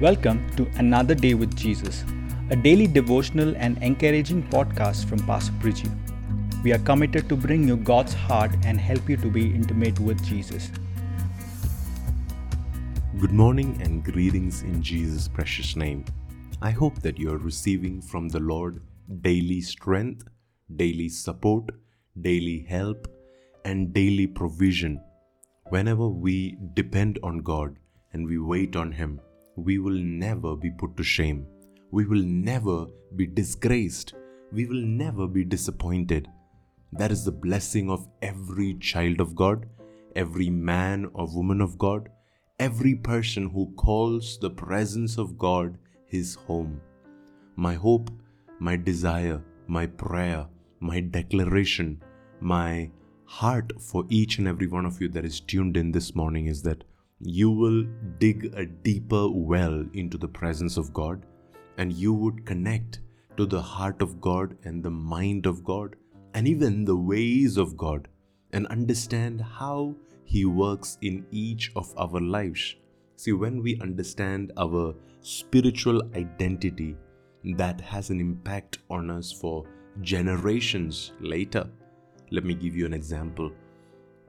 Welcome to Another Day with Jesus, a daily devotional and encouraging podcast from Pastor Priji. We are committed to bring you God's heart and help you to be intimate with Jesus. Good morning and greetings in Jesus' precious name. I hope that you are receiving from the Lord daily strength, daily support, daily help, and daily provision. Whenever we depend on God and we wait on Him, we will never be put to shame. We will never be disgraced. We will never be disappointed. That is the blessing of every child of God, every man or woman of God, every person who calls the presence of God his home. My hope, my desire, my prayer, my declaration, my heart for each and every one of you that is tuned in this morning is that you will dig a deeper well into the presence of God and you would connect to the heart of God and the mind of God and even the ways of God and understand how He works in each of our lives. See, when we understand our spiritual identity, that has an impact on us for generations later. Let me give you an example.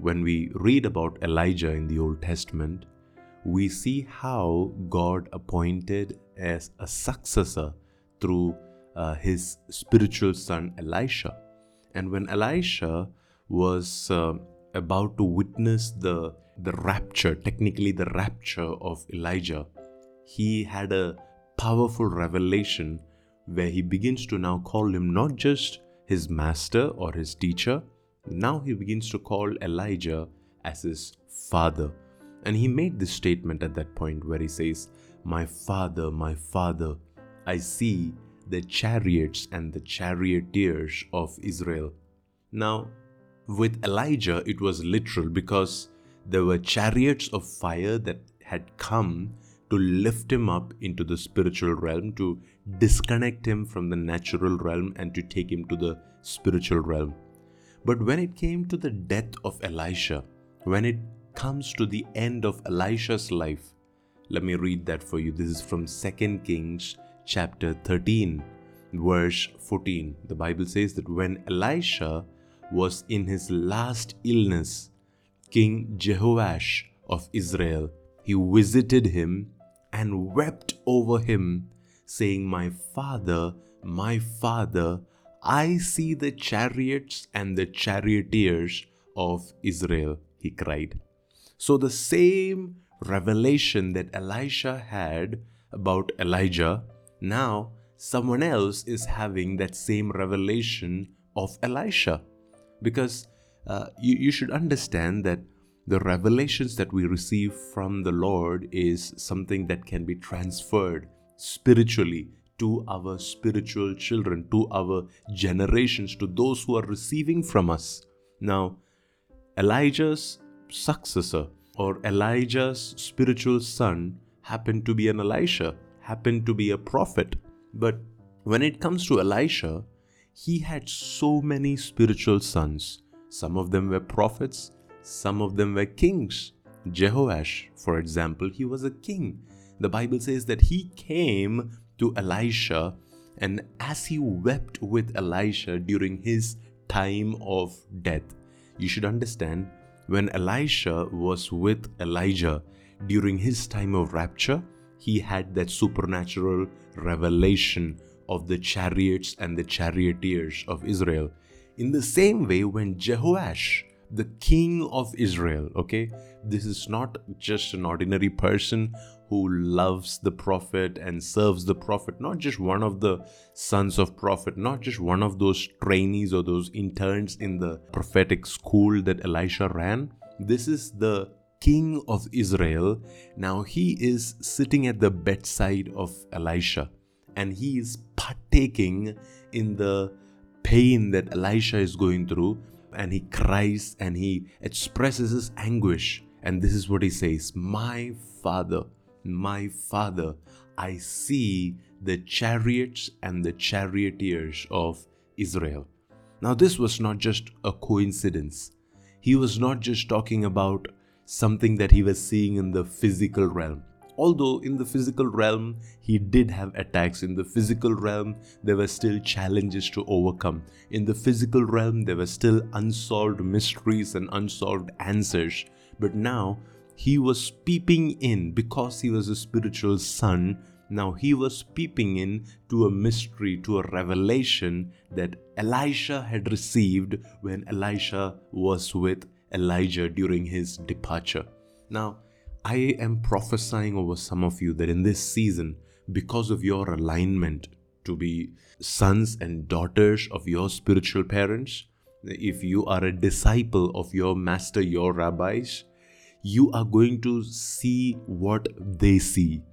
When we read about Elijah in the Old Testament, we see how God appointed as a successor through uh, his spiritual son Elisha. And when Elisha was uh, about to witness the, the rapture, technically the rapture of Elijah, he had a powerful revelation where he begins to now call him not just his master or his teacher, now he begins to call Elijah as his father. And he made this statement at that point where he says, My father, my father, I see the chariots and the charioteers of Israel. Now, with Elijah, it was literal because there were chariots of fire that had come to lift him up into the spiritual realm, to disconnect him from the natural realm, and to take him to the spiritual realm. But when it came to the death of Elisha, when it comes to the end of Elisha's life, let me read that for you. This is from 2 Kings chapter 13, verse 14. The Bible says that when Elisha was in his last illness, King Jehoash of Israel, he visited him and wept over him, saying, My father, my father, I see the chariots and the charioteers of Israel, he cried. So, the same revelation that Elisha had about Elijah, now someone else is having that same revelation of Elisha. Because uh, you, you should understand that the revelations that we receive from the Lord is something that can be transferred spiritually to our spiritual children, to our generations, to those who are receiving from us. Now, Elijah's successor or Elijah's spiritual son happened to be an Elisha, happened to be a prophet. But when it comes to Elisha, he had so many spiritual sons. Some of them were prophets, some of them were kings. Jehoash, for example, he was a king. The Bible says that he came to Elisha, and as he wept with Elisha during his time of death, you should understand when Elisha was with Elijah during his time of rapture, he had that supernatural revelation of the chariots and the charioteers of Israel. In the same way, when Jehoash the king of Israel. Okay, this is not just an ordinary person who loves the prophet and serves the prophet, not just one of the sons of prophet, not just one of those trainees or those interns in the prophetic school that Elisha ran. This is the king of Israel. Now he is sitting at the bedside of Elisha and he is partaking in the pain that Elisha is going through and he cries and he expresses his anguish. And this is what he says My father, my father, I see the chariots and the charioteers of Israel. Now, this was not just a coincidence. He was not just talking about something that he was seeing in the physical realm. Although in the physical realm he did have attacks, in the physical realm there were still challenges to overcome. In the physical realm there were still unsolved mysteries and unsolved answers. But now he was peeping in because he was a spiritual son. Now he was peeping in to a mystery, to a revelation that Elisha had received when Elisha was with Elijah during his departure. Now, I am prophesying over some of you that in this season, because of your alignment to be sons and daughters of your spiritual parents, if you are a disciple of your master, your rabbis, you are going to see what they see.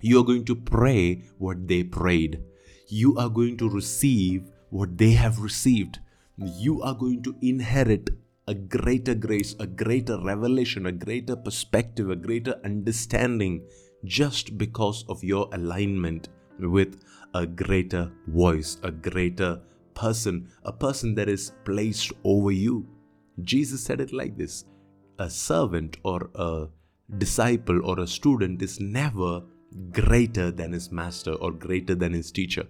You are going to pray what they prayed. You are going to receive what they have received. You are going to inherit a greater grace, a greater revelation, a greater perspective, a greater understanding just because of your alignment with a greater voice, a greater person, a person that is placed over you. Jesus said it like this a servant or a disciple or a student is never greater than his master or greater than his teacher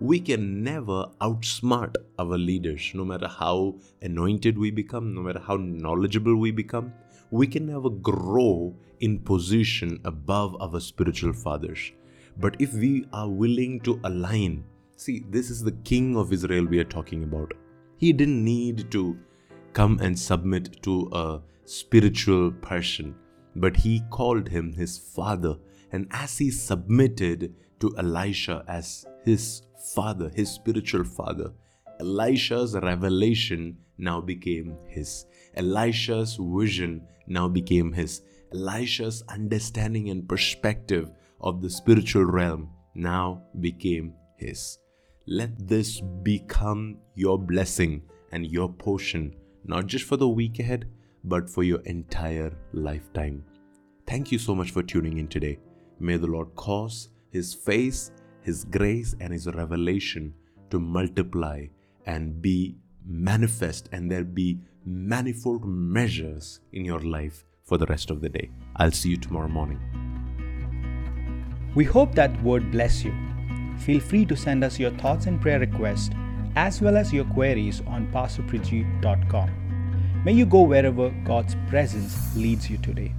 we can never outsmart our leaders, no matter how anointed we become, no matter how knowledgeable we become. We can never grow in position above our spiritual fathers. But if we are willing to align, see, this is the king of Israel we are talking about. He didn't need to come and submit to a spiritual person, but he called him his father. And as he submitted to Elisha as his father, his spiritual father. Elisha's revelation now became his. Elisha's vision now became his. Elisha's understanding and perspective of the spiritual realm now became his. Let this become your blessing and your portion, not just for the week ahead, but for your entire lifetime. Thank you so much for tuning in today. May the Lord cause His face his grace and His revelation to multiply and be manifest, and there be manifold measures in your life for the rest of the day. I'll see you tomorrow morning. We hope that word bless you. Feel free to send us your thoughts and prayer requests as well as your queries on pastorpriji.com. May you go wherever God's presence leads you today.